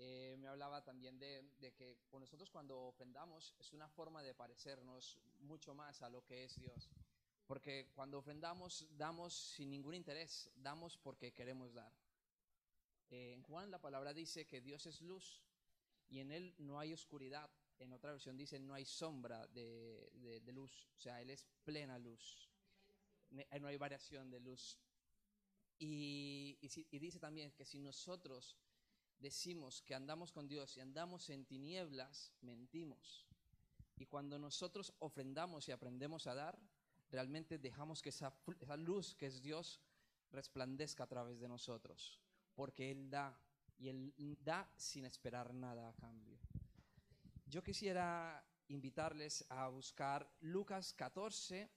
eh, me hablaba también de, que con nosotros cuando ofrendamos es una forma de parecernos mucho más a lo que es Dios. Porque cuando ofrendamos, damos sin ningún interés, damos porque queremos dar. Eh, en Juan la palabra dice que Dios es luz y en Él no hay oscuridad. En otra versión dice no hay sombra de, luz, o sea, Él es plena luz. Ne- No hay variación de luz. Y dice también que si nosotros decimos que andamos con Dios y andamos en tinieblas, mentimos. Y cuando nosotros ofrendamos y aprendemos a dar, realmente dejamos que esa, esa luz que es Dios resplandezca a través de nosotros. Porque Él da y Él da sin esperar nada a cambio. Yo quisiera invitarles a buscar Lucas 14,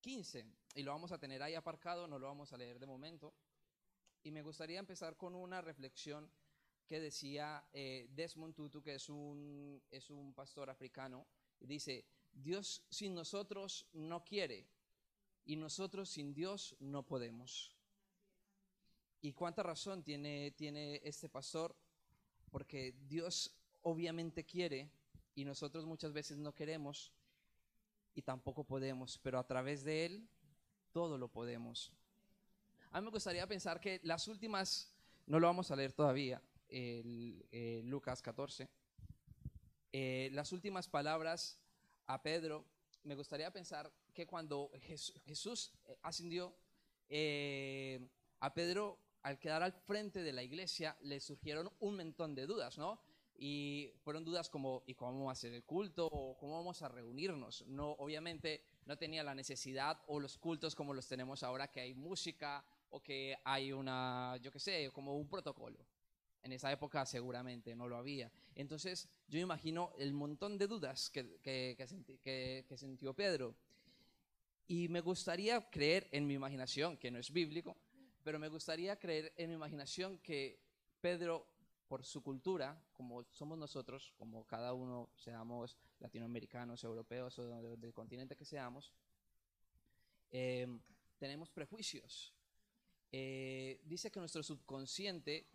15. Y lo vamos a tener ahí aparcado, no lo vamos a leer de momento. Y me gustaría empezar con una reflexión que decía eh, Desmond Tutu, que es un, es un pastor africano. Dice, Dios sin nosotros no quiere y nosotros sin Dios no podemos. ¿Y cuánta razón tiene, tiene este pastor? Porque Dios obviamente quiere y nosotros muchas veces no queremos y tampoco podemos, pero a través de Él todo lo podemos. A mí me gustaría pensar que las últimas, no lo vamos a leer todavía, eh, Lucas 14, eh, las últimas palabras a Pedro, me gustaría pensar que cuando Jes- Jesús eh, ascendió, a Pedro, al quedar al frente de la iglesia, le surgieron un montón de dudas, ¿no? Y fueron dudas como, ¿y cómo vamos a hacer el culto? ¿O cómo vamos a reunirnos? No, obviamente no tenía la necesidad o los cultos como los tenemos ahora, que hay música o que hay una, yo qué sé, como un protocolo. En esa época seguramente no lo había. Entonces yo imagino el montón de dudas que, que, que sintió Pedro. Y me gustaría creer en mi imaginación, que no es bíblico, pero me gustaría creer en mi imaginación que Pedro, por su cultura, como somos nosotros, como cada uno seamos latinoamericanos, europeos o de- del continente que seamos, eh, tenemos prejuicios. Eh, dice que nuestro subconsciente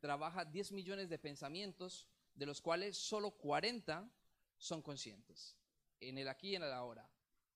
trabaja 10 millones de pensamientos, de los cuales solo 40 son conscientes, en el aquí y en el ahora.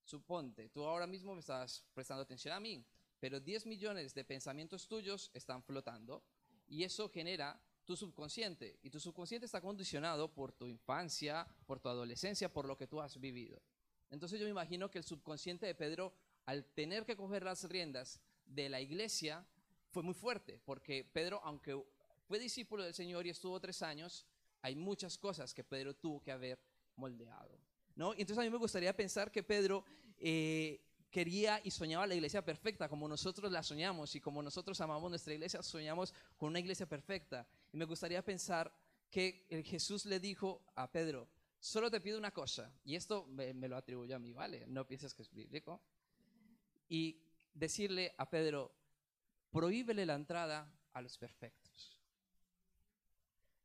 Suponte, tú ahora mismo me estás prestando atención a mí, pero 10 millones de pensamientos tuyos están flotando y eso genera tu subconsciente y tu subconsciente está condicionado por tu infancia, por tu adolescencia, por lo que tú has vivido. Entonces yo me imagino que el subconsciente de Pedro, al tener que coger las riendas de la iglesia, fue muy fuerte, porque Pedro, aunque fue discípulo del Señor y estuvo tres años, hay muchas cosas que Pedro tuvo que haber moldeado. ¿no? Entonces a mí me gustaría pensar que Pedro eh, quería y soñaba la iglesia perfecta, como nosotros la soñamos y como nosotros amamos nuestra iglesia, soñamos con una iglesia perfecta. Y me gustaría pensar que el Jesús le dijo a Pedro, solo te pido una cosa, y esto me, me lo atribuyo a mí, ¿vale? No pienses que es bíblico. Y decirle a Pedro, prohíbele la entrada a los perfectos.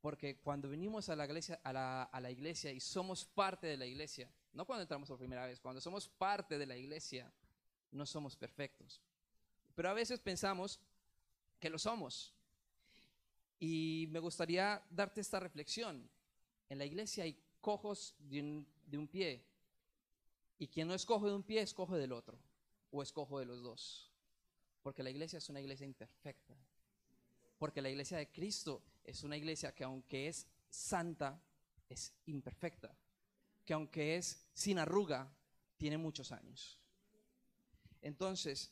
Porque cuando venimos a la, iglesia, y somos parte de la iglesia, no cuando entramos por primera vez, cuando somos parte de la iglesia, no somos perfectos. Pero a veces pensamos que lo somos. Y me gustaría darte esta reflexión. En la iglesia hay cojos de un, de un pie. Y quien no es cojo de un pie es cojo del otro. O es cojo de los dos. Porque la iglesia es una iglesia imperfecta. Porque la iglesia de Cristo es una iglesia que aunque es santa, es imperfecta. Que aunque es sin arruga, tiene muchos años. Entonces,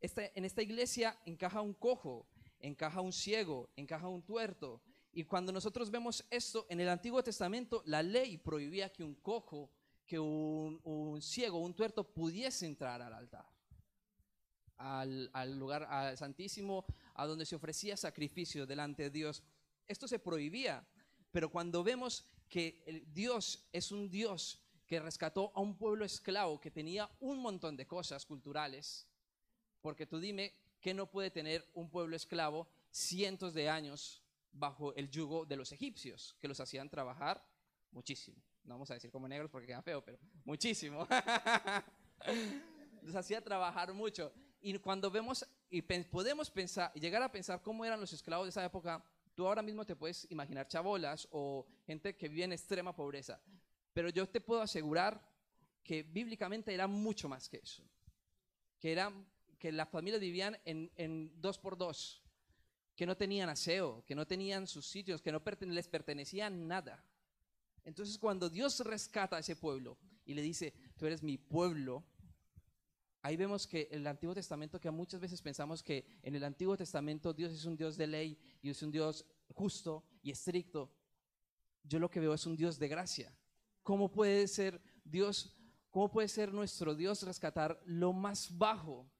esta- en esta iglesia encaja un cojo, encaja un ciego, encaja un tuerto. Y cuando nosotros vemos esto en el Antiguo Testamento, la ley prohibía que un cojo, que un, ciego, un tuerto pudiese entrar al altar al, al lugar al santísimo, a donde se ofrecía sacrificio delante de Dios. Esto se prohibía, pero cuando vemos que el Dios es un Dios que rescató a un pueblo esclavo que tenía un montón de cosas culturales, porque tú dime que no puede tener un pueblo esclavo cientos de años bajo el yugo de los egipcios, que los hacían trabajar muchísimo. No vamos a decir como negros porque queda feo, pero muchísimo. los hacía trabajar mucho. Y cuando vemos y podemos pensar, y llegar a pensar cómo eran los esclavos de esa época, Tú ahora mismo te puedes imaginar chabolas o gente que vive en extrema pobreza, pero yo te puedo asegurar que bíblicamente era mucho más que eso. Que, era, que las familias vivían en, en dos por dos, que no tenían aseo, que no tenían sus sitios, que no les pertenecía nada. Entonces cuando Dios rescata a ese pueblo y le dice, tú eres mi pueblo, ahí vemos que el Antiguo Testamento, que muchas veces pensamos que en el Antiguo Testamento Dios es un Dios de ley y es un Dios justo y estricto, yo lo que veo es un Dios de gracia. ¿Cómo puede ser Dios, cómo puede ser nuestro Dios rescatar lo más bajo?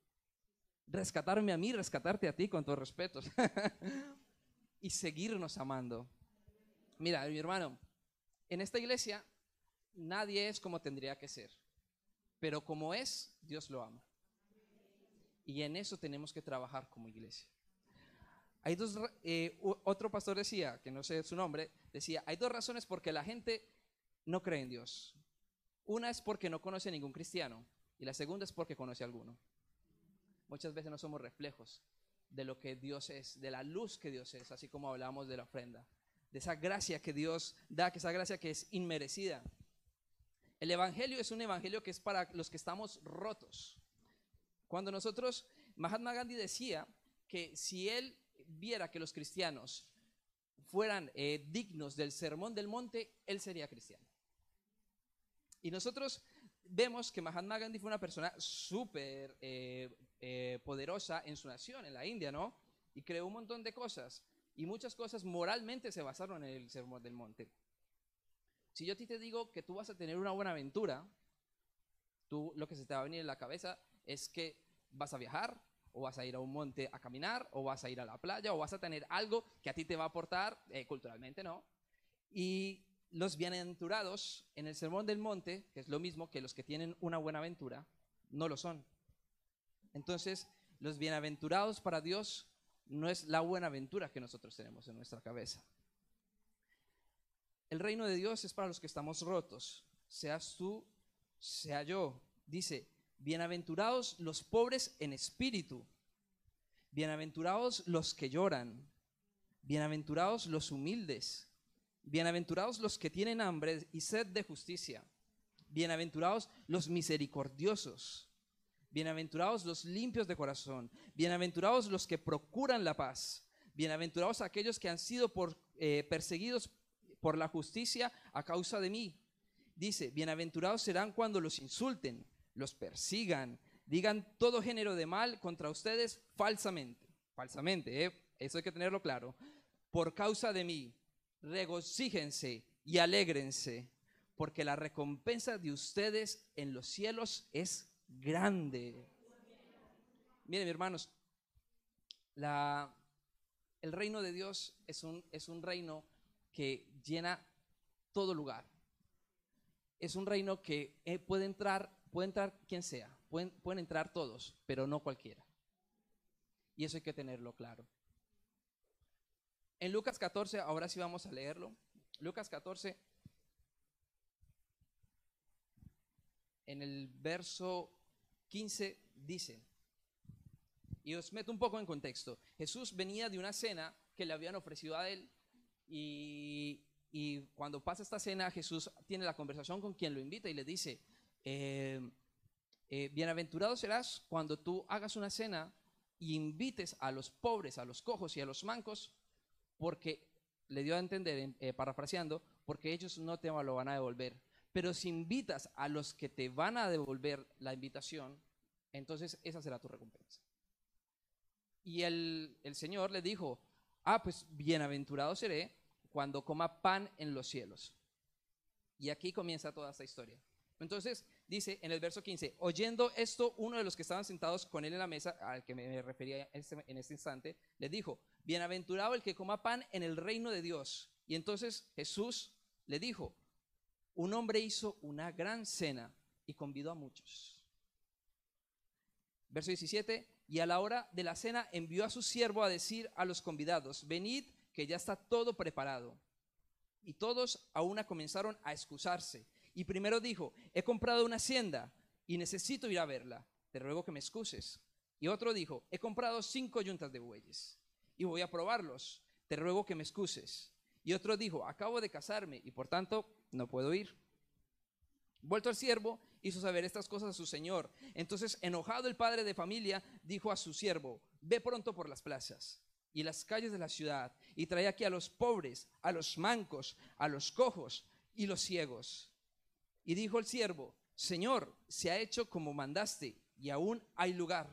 Rescatarme a mí, rescatarte a ti, con todos respetos. y seguirnos amando. Mira, mi hermano, en esta iglesia nadie es como tendría que ser, pero como es, Dios lo ama. Y en eso tenemos que trabajar como iglesia. Hay dos, eh, otro pastor decía, que no sé su nombre, decía, hay dos razones por qué la gente no cree en Dios. Una es porque no conoce a ningún cristiano y la segunda es porque conoce a alguno. Muchas veces no somos reflejos de lo que Dios es, de la luz que Dios es, así como hablamos de la ofrenda, de esa gracia que Dios da, que esa gracia que es inmerecida. El Evangelio es un Evangelio que es para los que estamos rotos. Cuando nosotros, Mahatma Gandhi decía que si él viera que los cristianos fueran eh, dignos del sermón del monte, él sería cristiano. Y nosotros vemos que Mahatma Gandhi fue una persona súper eh, eh, poderosa en su nación, en la India, ¿no? Y creó un montón de cosas. Y muchas cosas moralmente se basaron en el sermón del monte. Si yo a ti te digo que tú vas a tener una buena aventura, tú lo que se te va a venir en la cabeza es que vas a viajar, o vas a ir a un monte a caminar, o vas a ir a la playa, o vas a tener algo que a ti te va a aportar eh, culturalmente, ¿no? Y los bienaventurados en el Sermón del Monte, que es lo mismo que los que tienen una buena aventura, no lo son. Entonces, los bienaventurados para Dios no es la buena aventura que nosotros tenemos en nuestra cabeza. El reino de Dios es para los que estamos rotos, seas tú, sea yo. Dice, bienaventurados los pobres en espíritu, bienaventurados los que lloran, bienaventurados los humildes, bienaventurados los que tienen hambre y sed de justicia, bienaventurados los misericordiosos, bienaventurados los limpios de corazón, bienaventurados los que procuran la paz, bienaventurados aquellos que han sido eh, perseguidos por la justicia a causa de mí. Dice, bienaventurados serán cuando los insulten, los persigan, digan todo género de mal contra ustedes falsamente. Falsamente, ¿eh? eso hay que tenerlo claro. Por causa de mí, regocíjense y alégrense, porque la recompensa de ustedes en los cielos es grande. Miren, hermanos, la, el reino de Dios es un, es un reino que llena todo lugar. Es un reino que eh, puede entrar, puede entrar quien sea, pueden, pueden entrar todos, pero no cualquiera. Y eso hay que tenerlo claro. En Lucas 14, ahora sí vamos a leerlo. Lucas 14, en el verso 15 dice, y os meto un poco en contexto, Jesús venía de una cena que le habían ofrecido a él y, cuando pasa esta cena, Jesús tiene la conversación con quien lo invita y le dice, eh, eh, bienaventurado serás cuando tú hagas una cena y invites a los pobres, a los cojos y a los mancos, porque le dio a entender, eh, parafraseando, porque ellos no te lo van a devolver. Pero si invitas a los que te van a devolver la invitación, entonces esa será tu recompensa. Y el, el Señor le dijo, ah, pues bienaventurado seré cuando coma pan en los cielos. Y aquí comienza toda esta historia. Entonces dice en el verso 15, oyendo esto, uno de los que estaban sentados con él en la mesa, al que me refería este, en este instante, le dijo, bienaventurado el que coma pan en el reino de Dios. Y entonces Jesús le dijo, un hombre hizo una gran cena y convidó a muchos. Verso 17, y a la hora de la cena envió a su siervo a decir a los convidados, venid que ya está todo preparado. Y todos a una comenzaron a excusarse. Y primero dijo, he comprado una hacienda y necesito ir a verla. Te ruego que me excuses. Y otro dijo, he comprado cinco yuntas de bueyes y voy a probarlos. te ruego que me excuses. Y otro dijo, acabo de casarme y por tanto no puedo ir. Vuelto al siervo, hizo saber estas cosas a su señor. Entonces, enojado el padre de familia, dijo a su siervo, ve pronto por las plazas y las calles de la ciudad y trae aquí a los pobres, a los mancos, a los cojos y los ciegos. Y dijo el siervo, Señor, se ha hecho como mandaste y aún hay lugar.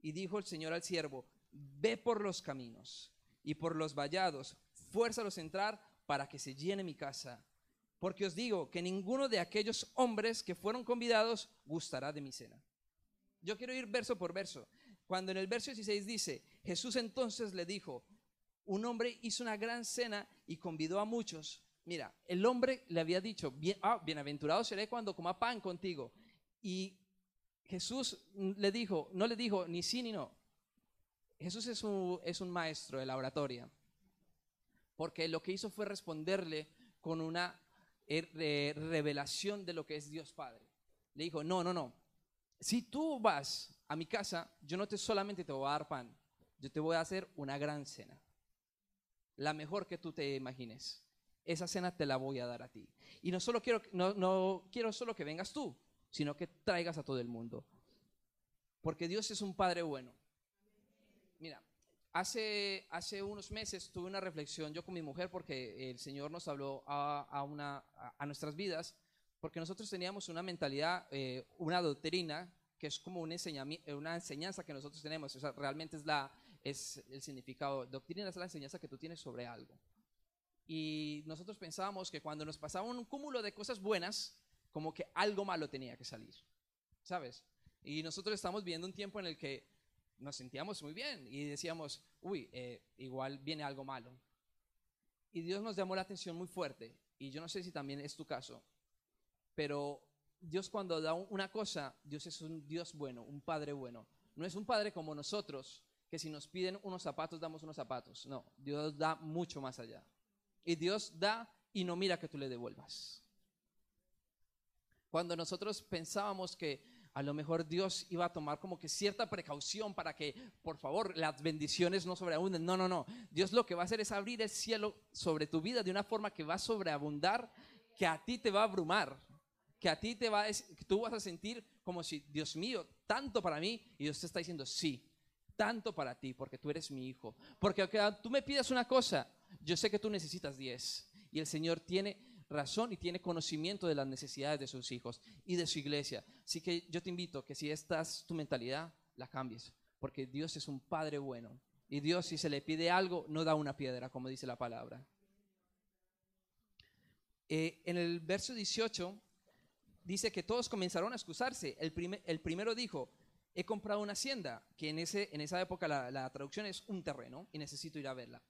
Y dijo el Señor al siervo, ve por los caminos y por los vallados, fuérzalos a entrar para que se llene mi casa. Porque os digo que ninguno de aquellos hombres que fueron convidados gustará de mi cena. Yo quiero ir verso por verso. Cuando en el verso 16 dice, Jesús entonces le dijo, un hombre hizo una gran cena y convidó a muchos. Mira, el hombre le había dicho, Bien, ah, bienaventurado seré cuando coma pan contigo. Y Jesús le dijo, no le dijo ni sí ni no. Jesús es un, es un maestro de la oratoria, porque lo que hizo fue responderle con una eh, revelación de lo que es Dios Padre. Le dijo, no, no, no. Si tú vas a mi casa, yo no te solamente te voy a dar pan, yo te voy a hacer una gran cena. La mejor que tú te imagines. Esa cena te la voy a dar a ti. Y no solo quiero, no, no quiero solo que vengas tú, sino que traigas a todo el mundo. Porque Dios es un Padre bueno. Mira, hace, hace unos meses tuve una reflexión yo con mi mujer porque el Señor nos habló a, una, a, nuestras vidas, porque nosotros teníamos una mentalidad, eh, una doctrina que es como una, una enseñanza que nosotros tenemos. O sea, realmente es, la, es el significado. Doctrina es la enseñanza que tú tienes sobre algo. Y nosotros pensábamos que cuando nos pasaba un cúmulo de cosas buenas, como que algo malo tenía que salir. ¿Sabes? Y nosotros estamos viendo un tiempo en el que nos sentíamos muy bien y decíamos, uy, eh, igual viene algo malo. Y Dios nos llamó la atención muy fuerte. Y yo no sé si también es tu caso, pero Dios cuando da una cosa, Dios es un Dios bueno, un Padre bueno. No es un Padre como nosotros, que si nos piden unos zapatos, damos unos zapatos. No, Dios da mucho más allá. Y Dios da y no mira que tú le devuelvas. Cuando nosotros pensábamos que a lo mejor Dios iba a tomar como que cierta precaución para que, por favor, las bendiciones no sobreabunden. No, no, no. Dios lo que va a hacer es abrir el cielo sobre tu vida de una forma que va a sobreabundar, que a ti te va a abrumar que a ti te va a, que tú vas a sentir como si, Dios mío, tanto para mí, y Dios te está diciendo, sí, tanto para ti, porque tú eres mi hijo. Porque aunque tú me pidas una cosa, yo sé que tú necesitas diez. Y el Señor tiene razón y tiene conocimiento de las necesidades de sus hijos y de su iglesia. Así que yo te invito que si esta es tu mentalidad, la cambies, porque Dios es un Padre bueno. Y Dios si se le pide algo, no da una piedra, como dice la palabra. Eh, en el verso 18 dice que todos comenzaron a excusarse. El, el primero dijo, he comprado una hacienda, que en, ese, en esa época la, traducción es un terreno y necesito ir a verla.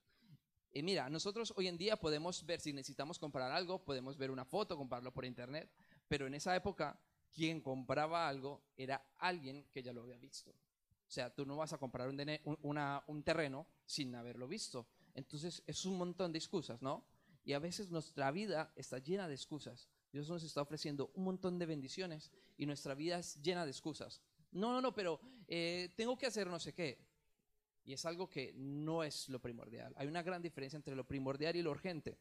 Y mira, nosotros hoy en día podemos ver si necesitamos comprar algo, podemos ver una foto, comprarlo por internet, pero en esa época quien compraba algo era alguien que ya lo había visto. O sea, tú no vas a comprar un, terreno sin haberlo visto. Entonces es un montón de excusas, ¿no? Y a veces nuestra vida está llena de excusas. Dios nos está ofreciendo un montón de bendiciones y nuestra vida es llena de excusas. No, no, no, pero eh, tengo que hacer no sé qué. Y es algo que no es lo primordial. Hay una gran diferencia entre lo primordial y lo urgente.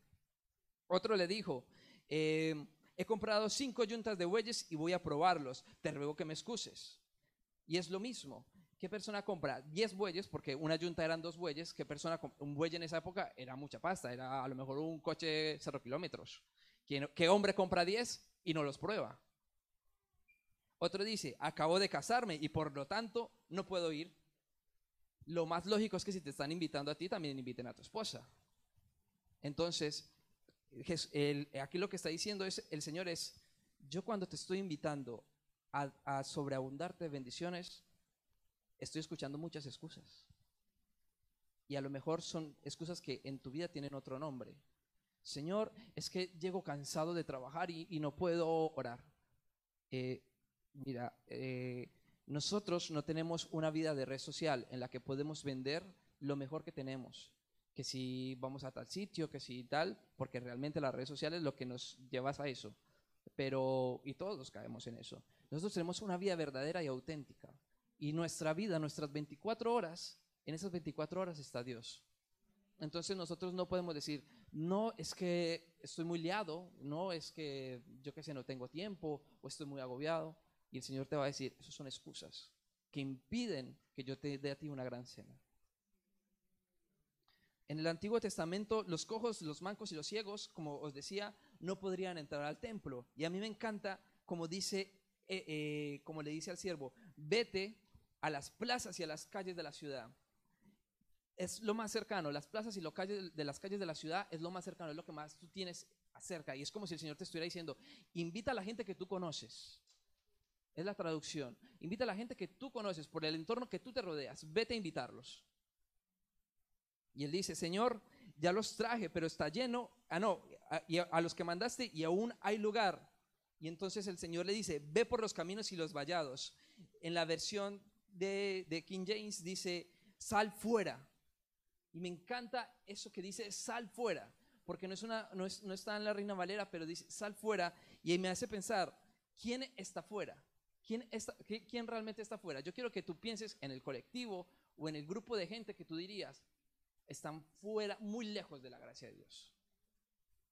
Otro le dijo, eh, he comprado cinco yuntas de bueyes y voy a probarlos. Te ruego que me excuses. Y es lo mismo. ¿Qué persona compra 10 bueyes? Porque una yunta eran dos bueyes. ¿Qué persona Un buey en esa época era mucha pasta. Era a lo mejor un coche cero kilómetros. ¿Qué, hombre compra 10 y no los prueba? Otro dice, acabo de casarme y por lo tanto no puedo ir. Lo más lógico es que si te están invitando a ti, también inviten a tu esposa. Entonces, aquí lo que está diciendo es, el Señor es, yo cuando te estoy invitando a, a sobreabundarte de bendiciones, estoy escuchando muchas excusas. Y a lo mejor son excusas que en tu vida tienen otro nombre. Señor, es que llego cansado de trabajar y, no puedo orar. Eh, mira, eh, nosotros no tenemos una vida de red social en la que podemos vender lo mejor que tenemos. Que si vamos a tal sitio, que si tal, porque realmente las redes sociales es lo que nos llevas a eso. Pero, y todos caemos en eso. Nosotros tenemos una vida verdadera y auténtica. Y nuestra vida, nuestras 24 horas, en esas 24 horas está Dios. Entonces nosotros no podemos decir, no es que estoy muy liado, no es que yo qué sé, no tengo tiempo o estoy muy agobiado. Y el Señor te va a decir, esas son excusas que impiden que yo te dé a ti una gran cena. En el Antiguo Testamento, los cojos, los mancos y los ciegos, como os decía, no podrían entrar al templo. Y a mí me encanta como dice, eh, eh, como le dice al siervo, vete a las plazas y a las calles de la ciudad. Es lo más cercano, las plazas y las calles de las calles de la ciudad es lo más cercano, es lo que más tú tienes acerca. Y es como si el Señor te estuviera diciendo, invita a la gente que tú conoces. Es la traducción. Invita a la gente que tú conoces por el entorno que tú te rodeas. Vete a invitarlos. Y él dice, Señor, ya los traje, pero está lleno. Ah, no, a, los que mandaste y aún hay lugar. Y entonces el Señor le dice, ve por los caminos y los vallados. En la versión de, King James dice, sal fuera. Y me encanta eso que dice, sal fuera. Porque no, es una, no, no está en la Reina Valera, pero dice, sal fuera. Y me hace pensar, ¿quién está fuera? ¿Quién, está, ¿Quién realmente está fuera? Yo quiero que tú pienses en el colectivo o en el grupo de gente que tú dirías, están fuera, muy lejos de la gracia de Dios.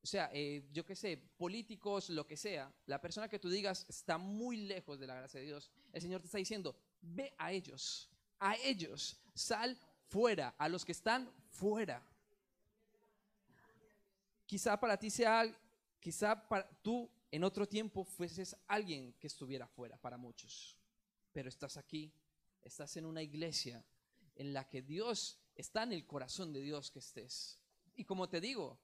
O sea, eh, yo qué sé, políticos, lo que sea, la persona que tú digas está muy lejos de la gracia de Dios, el Señor te está diciendo, ve a ellos, a ellos, sal fuera, a los que están fuera. Quizá para ti sea, quizá para tú en otro tiempo fueses alguien que estuviera fuera, para muchos, pero estás aquí, estás en una iglesia en la que Dios está en el corazón de Dios que estés. Y como te digo,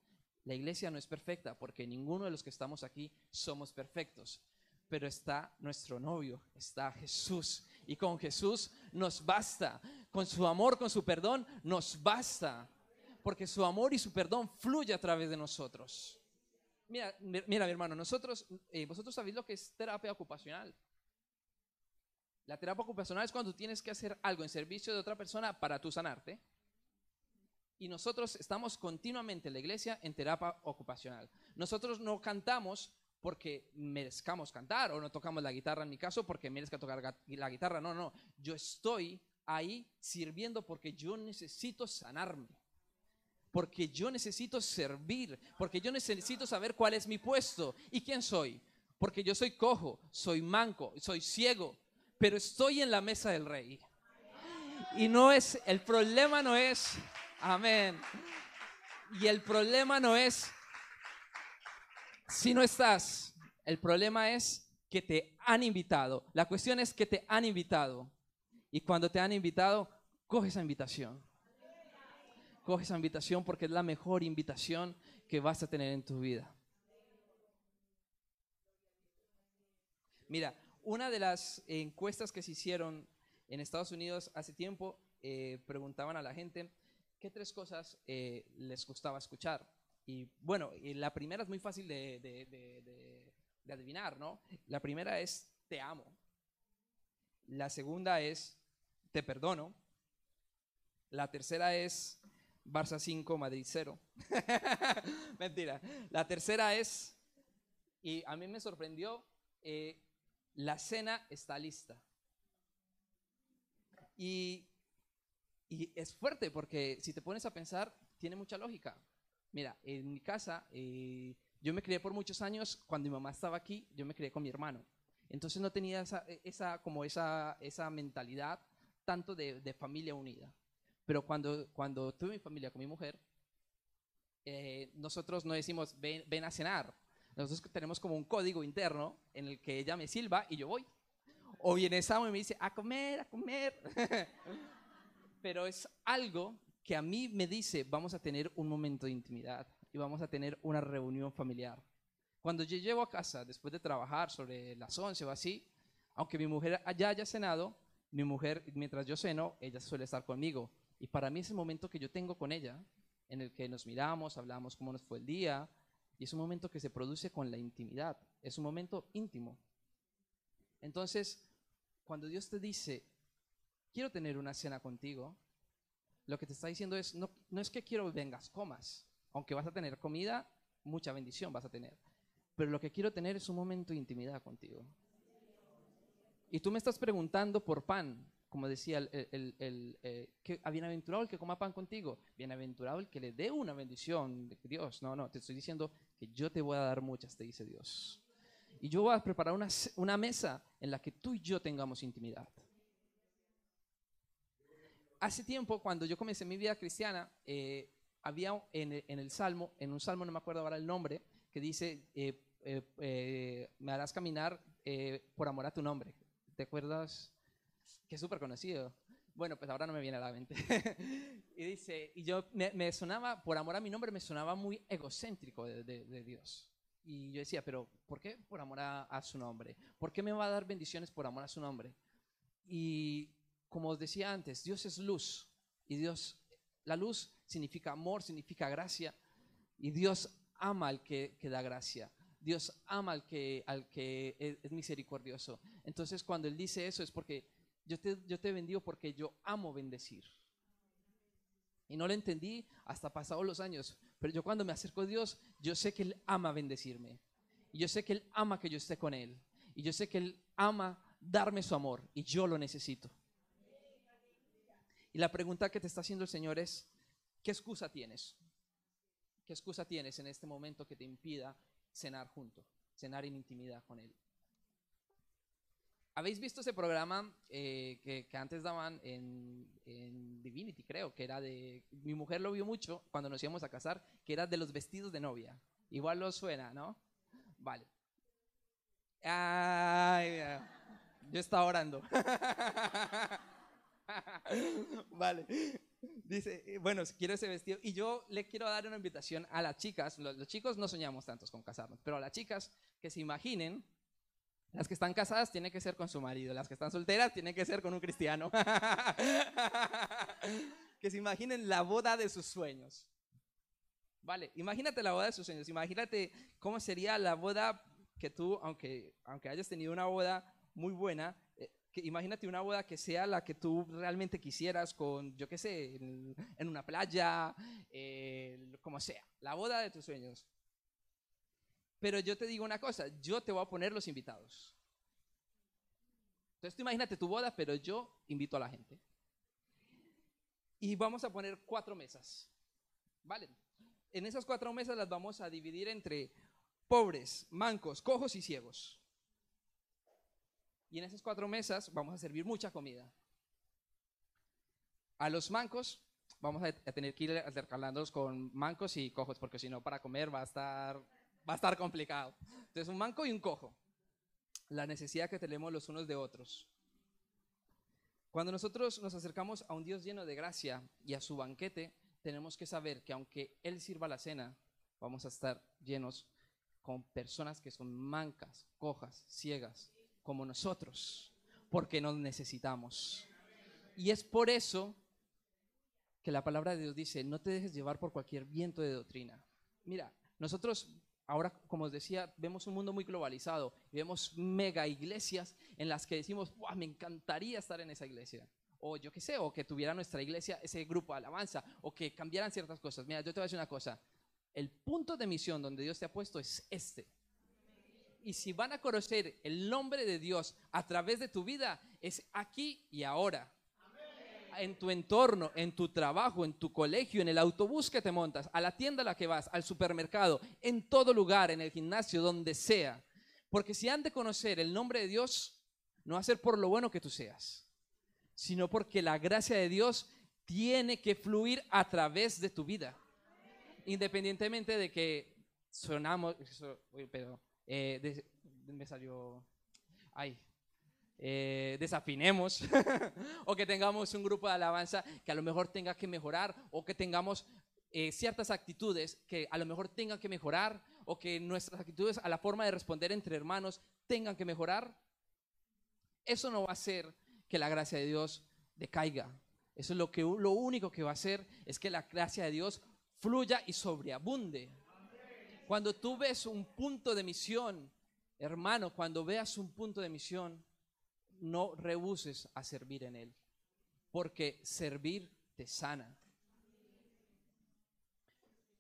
la iglesia no es perfecta porque ninguno de los que estamos aquí somos perfectos. Pero está nuestro novio, está Jesús. Y con Jesús nos basta. Con su amor, con su perdón, nos basta. Porque su amor y su perdón fluye a través de nosotros. Mira, mi hermano, nosotros, eh, vosotros sabéis lo que es terapia ocupacional. La terapia ocupacional es cuando tienes que hacer algo en servicio de otra persona para tú sanarte. Y nosotros estamos continuamente en la iglesia en terapia ocupacional. Nosotros no cantamos porque merezcamos cantar o no tocamos la guitarra en mi caso porque merezca tocar la guitarra. No, no. Yo estoy ahí sirviendo porque yo necesito sanarme. Porque yo necesito servir. Porque yo necesito saber cuál es mi puesto y quién soy. Porque yo soy cojo, soy manco, soy ciego, pero estoy en la mesa del rey. Y no es, el problema no es Amén. Y el problema no es si no estás, el problema es que te han invitado. La cuestión es que te han invitado. Y cuando te han invitado, coge esa invitación. Coge esa invitación porque es la mejor invitación que vas a tener en tu vida. Mira, una de las encuestas que se hicieron en Estados Unidos hace tiempo, eh, preguntaban a la gente, ¿qué tres cosas eh, les gustaba escuchar? Y bueno, la primera es muy fácil de, adivinar, ¿no? La primera es te amo. La segunda es te perdono. La tercera es Barça 5, Madrid 0. Mentira. La tercera es, y a mí me sorprendió, eh, la cena está lista. Y y es fuerte porque si te pones a pensar, tiene mucha lógica. Mira, en mi casa, eh, yo me crié por muchos años, cuando mi mamá estaba aquí, yo me crié con mi hermano. Entonces no tenía esa, esa como esa, esa mentalidad tanto de, de, familia unida. Pero cuando, cuando tuve mi familia con mi mujer, eh, nosotros no decimos ven, ven a cenar. Nosotros tenemos como un código interno en el que ella me silba y yo voy. O viene Samuel y me dice, a comer, a comer. pero es algo que a mí me dice, vamos a tener un momento de intimidad y vamos a tener una reunión familiar. Cuando yo llego a casa, después de trabajar sobre las 11 o así, aunque mi mujer ya haya cenado, mi mujer, mientras yo ceno, ella suele estar conmigo. Y para mí es el momento que yo tengo con ella, en el que nos miramos, hablamos cómo nos fue el día, y es un momento que se produce con la intimidad, es un momento íntimo. Entonces, cuando Dios te dice, quiero tener una cena contigo, lo que te está diciendo es, no, no es que quiero vengas, comas, aunque vas a tener comida, mucha bendición vas a tener, pero lo que quiero tener es un momento de intimidad contigo. Y tú me estás preguntando por pan, como decía el, el, el, eh, que bienaventurado el que coma pan contigo, bienaventurado el que le dé una bendición de Dios. No, no, te estoy diciendo que yo te voy a dar muchas, te dice Dios. Y yo voy a preparar una, una mesa en la que tú y yo tengamos intimidad. Hace tiempo, cuando yo comencé mi vida cristiana, eh, había en, en, el Salmo, en un Salmo, no me acuerdo ahora el nombre, que dice, eh, me harás caminar por amor a tu nombre. ¿Te acuerdas? Que es súper conocido. Bueno, pues ahora no me viene a la mente. y dice, y yo me, sonaba, por amor a mi nombre, me sonaba muy egocéntrico de, de, Dios. Y yo decía, pero ¿por qué por amor a, su nombre? ¿Por qué me va a dar bendiciones por amor a su nombre? Y como os decía antes, Dios es luz. Y Dios, la luz significa amor, significa gracia. Y Dios ama al que, que da gracia. Dios ama al que, al que es, misericordioso. Entonces cuando Él dice eso es porque yo te, yo te bendigo porque yo amo bendecir. Y no lo entendí hasta pasados los años. Pero yo cuando me acerco a Dios, yo sé que Él ama bendecirme. Y yo sé que Él ama que yo esté con Él. Y yo sé que Él ama darme su amor. Y yo lo necesito. Y la pregunta que te está haciendo el Señor es, ¿qué excusa tienes? ¿Qué excusa tienes en este momento que te impida cenar junto, cenar en intimidad con Él. ¿Habéis visto ese programa eh, que, antes daban en, Divinity, creo, que era de... Mi mujer lo vio mucho cuando nos íbamos a casar, que era de los vestidos de novia. Igual lo suena, ¿no? Vale. Ay, yo estaba orando. vale. Dice, eh, bueno, quiero ese vestido. Y yo le quiero dar una invitación a las chicas. Los, chicos no soñamos tantos con casarnos, pero a las chicas que se imaginen, las que están casadas tienen que ser con su marido, las que están solteras tienen que ser con un cristiano. que se imaginen la boda de sus sueños. Vale, imagínate la boda de sus sueños. Imagínate cómo sería la boda que tú, aunque, aunque hayas tenido una boda muy buena, imagínate una boda que sea la que tú realmente quisieras con, yo qué sé, en, una playa, eh, como sea, la boda de tus sueños. Pero yo te digo una cosa, yo te voy a poner los invitados. Entonces tú imagínate tu boda, pero yo invito a la gente. Y vamos a poner cuatro mesas. ¿Vale? En esas cuatro mesas las vamos a dividir entre pobres, mancos, cojos y ciegos. Y en esas cuatro mesas vamos a servir mucha comida. A los mancos vamos a, tener que ir intercalándolos con mancos y cojos, porque si no, para comer va a estar, va a estar complicado. Entonces, un manco y un cojo. La necesidad que tenemos los unos de otros. Cuando nosotros nos acercamos a un Dios lleno de gracia y a su banquete, tenemos que saber que aunque Él sirva la cena, vamos a estar llenos con personas que son mancas, cojas, ciegas, como nosotros, porque nos necesitamos. Y es por eso que la palabra de Dios dice, no te dejes llevar por cualquier viento de doctrina. Mira, nosotros ahora, como os decía, vemos un mundo muy globalizado y vemos mega iglesias en las que decimos, me encantaría estar en esa iglesia. O yo qué sé, o que tuviera nuestra iglesia ese grupo de alabanza, o que cambiaran ciertas cosas. Mira, yo te voy a decir una cosa. El punto de misión donde Dios te ha puesto es este y si van a conocer el nombre de Dios a través de tu vida, es aquí y ahora. En tu entorno, en tu trabajo, en tu colegio, en el autobús que te montas, a la tienda a la que vas, al supermercado, en todo lugar, en el gimnasio, donde sea. Porque si han de conocer el nombre de Dios, no va a ser por lo bueno que tú seas, sino porque la gracia de Dios tiene que fluir a través de tu vida. Independientemente de que sonamos, pero eh, me salió, ay, eh, desafinemos o que tengamos un grupo de alabanza que a lo mejor tenga que mejorar o que tengamos eh, ciertas actitudes que a lo mejor tengan que mejorar o que nuestras actitudes a la forma de responder entre hermanos tengan que mejorar. Eso no va a hacer que la gracia de Dios decaiga. Eso es lo que lo único que va a hacer es que la gracia de Dios fluya y sobreabunde. Cuando tú ves un punto de misión, hermano, cuando veas un punto de misión, no rehuses a servir en él, porque servir te sana.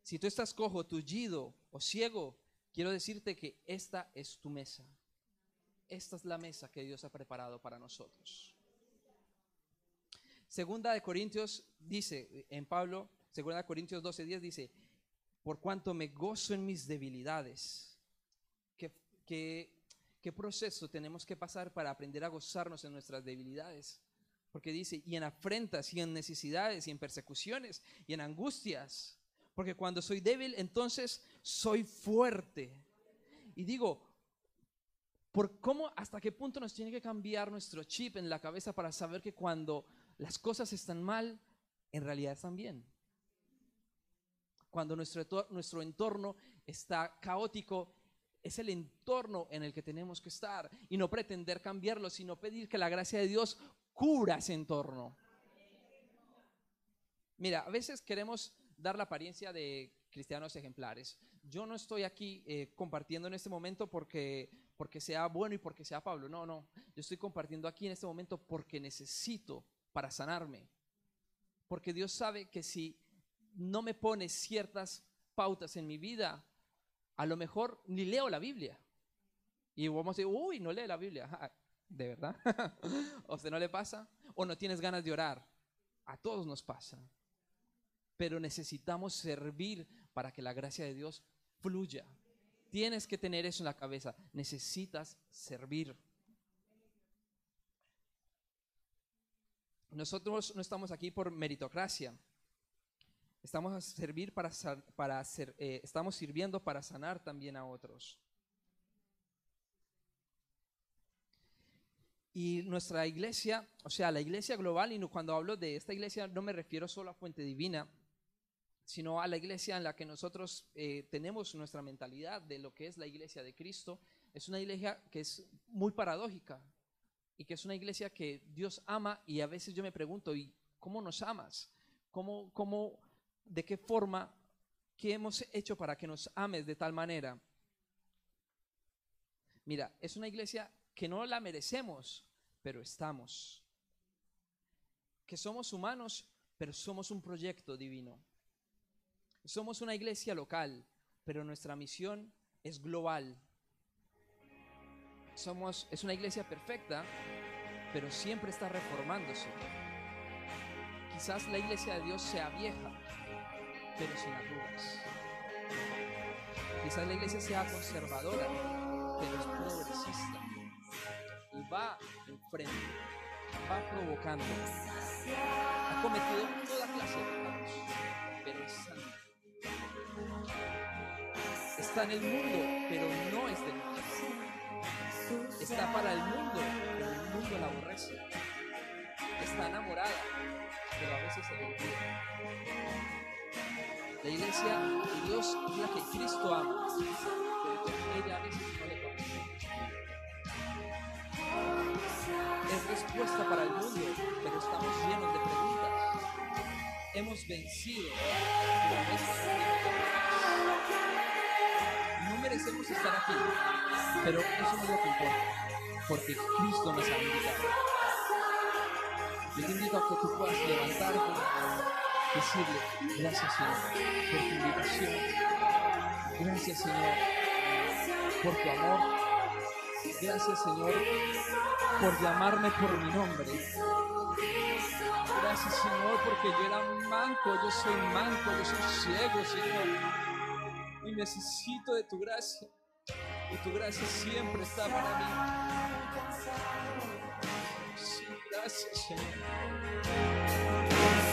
Si tú estás cojo, tullido o ciego, quiero decirte que esta es tu mesa. Esta es la mesa que Dios ha preparado para nosotros. Segunda de Corintios dice, en Pablo, segunda de Corintios 12, 10 dice, por cuanto me gozo en mis debilidades. ¿Qué, qué, qué proceso tenemos que pasar para aprender a gozarnos en nuestras debilidades? Porque dice, y en afrentas, y en necesidades, y en persecuciones, y en angustias. Porque cuando soy débil, entonces soy fuerte. Y digo, por cómo, hasta qué punto nos tiene que cambiar nuestro chip en la cabeza para saber que cuando las cosas están mal, en realidad están bien. Cuando nuestro, nuestro entorno está caótico, es el entorno en el que tenemos que estar y no pretender cambiarlo, sino pedir que la gracia de Dios cubra ese entorno. Mira, a veces queremos dar la apariencia de cristianos ejemplares. Yo no estoy aquí eh, compartiendo en este momento porque, porque sea bueno y porque sea Pablo. No, no. Yo estoy compartiendo aquí en este momento porque necesito para sanarme. Porque Dios sabe que si no me pone ciertas pautas en mi vida, a lo mejor ni leo la Biblia. Y vamos a decir, uy, no lee la Biblia. ¿De verdad? ¿O usted no le pasa? ¿O no tienes ganas de orar? A todos nos pasa. Pero necesitamos servir para que la gracia de Dios fluya. Tienes que tener eso en la cabeza. Necesitas servir. Nosotros no estamos aquí por meritocracia. Estamos a servir para, para eh, estamos sirviendo para sanar también a otros. Y nuestra iglesia, o sea, la iglesia global, y cuando hablo de esta iglesia no me refiero solo a Fuente Divina, sino a la iglesia en la que nosotros eh, tenemos nuestra mentalidad de lo que es la iglesia de Cristo. Es una iglesia que es muy paradójica y que es una iglesia que Dios ama y a veces yo me pregunto, ¿y cómo nos amas? ¿Cómo, cómo, de qué forma, qué hemos hecho para que nos ames de tal manera? Mira, es una iglesia que no la merecemos, pero estamos. Que somos humanos, pero somos un proyecto divino. Somos una iglesia local, pero nuestra misión es global somos, es una iglesia perfecta, pero siempre está reformándose. Quizás la iglesia de Dios sea vieja, pero sin arrugas. Quizás la iglesia sea conservadora, pero es progresista. Y va enfrente, va provocando. Ha cometido toda clase de pecados, pero es santo. Está en el mundo, pero no es del mundo está para el mundo, pero el mundo la aborrece. Está enamorada, pero a veces se le olvida. La iglesia de Dios es la que Cristo ama, pero ella a veces no le conoce. Es respuesta para el mundo, pero estamos llenos de preguntas. Hemos vencido, no merecemos estar aquí, pero eso no es lo que importa porque Cristo nos ha invitado. Yo te invito a que tú puedas levantarte decirle, gracias Señor por tu invitación. Gracias Señor por tu amor. Gracias Señor por llamarme por mi nombre. Gracias Señor porque yo era manco, yo soy manco, yo soy ciego Señor. Y necesito de tu gracia y tu gracia siempre está para mí. Sí, gracias, Señor.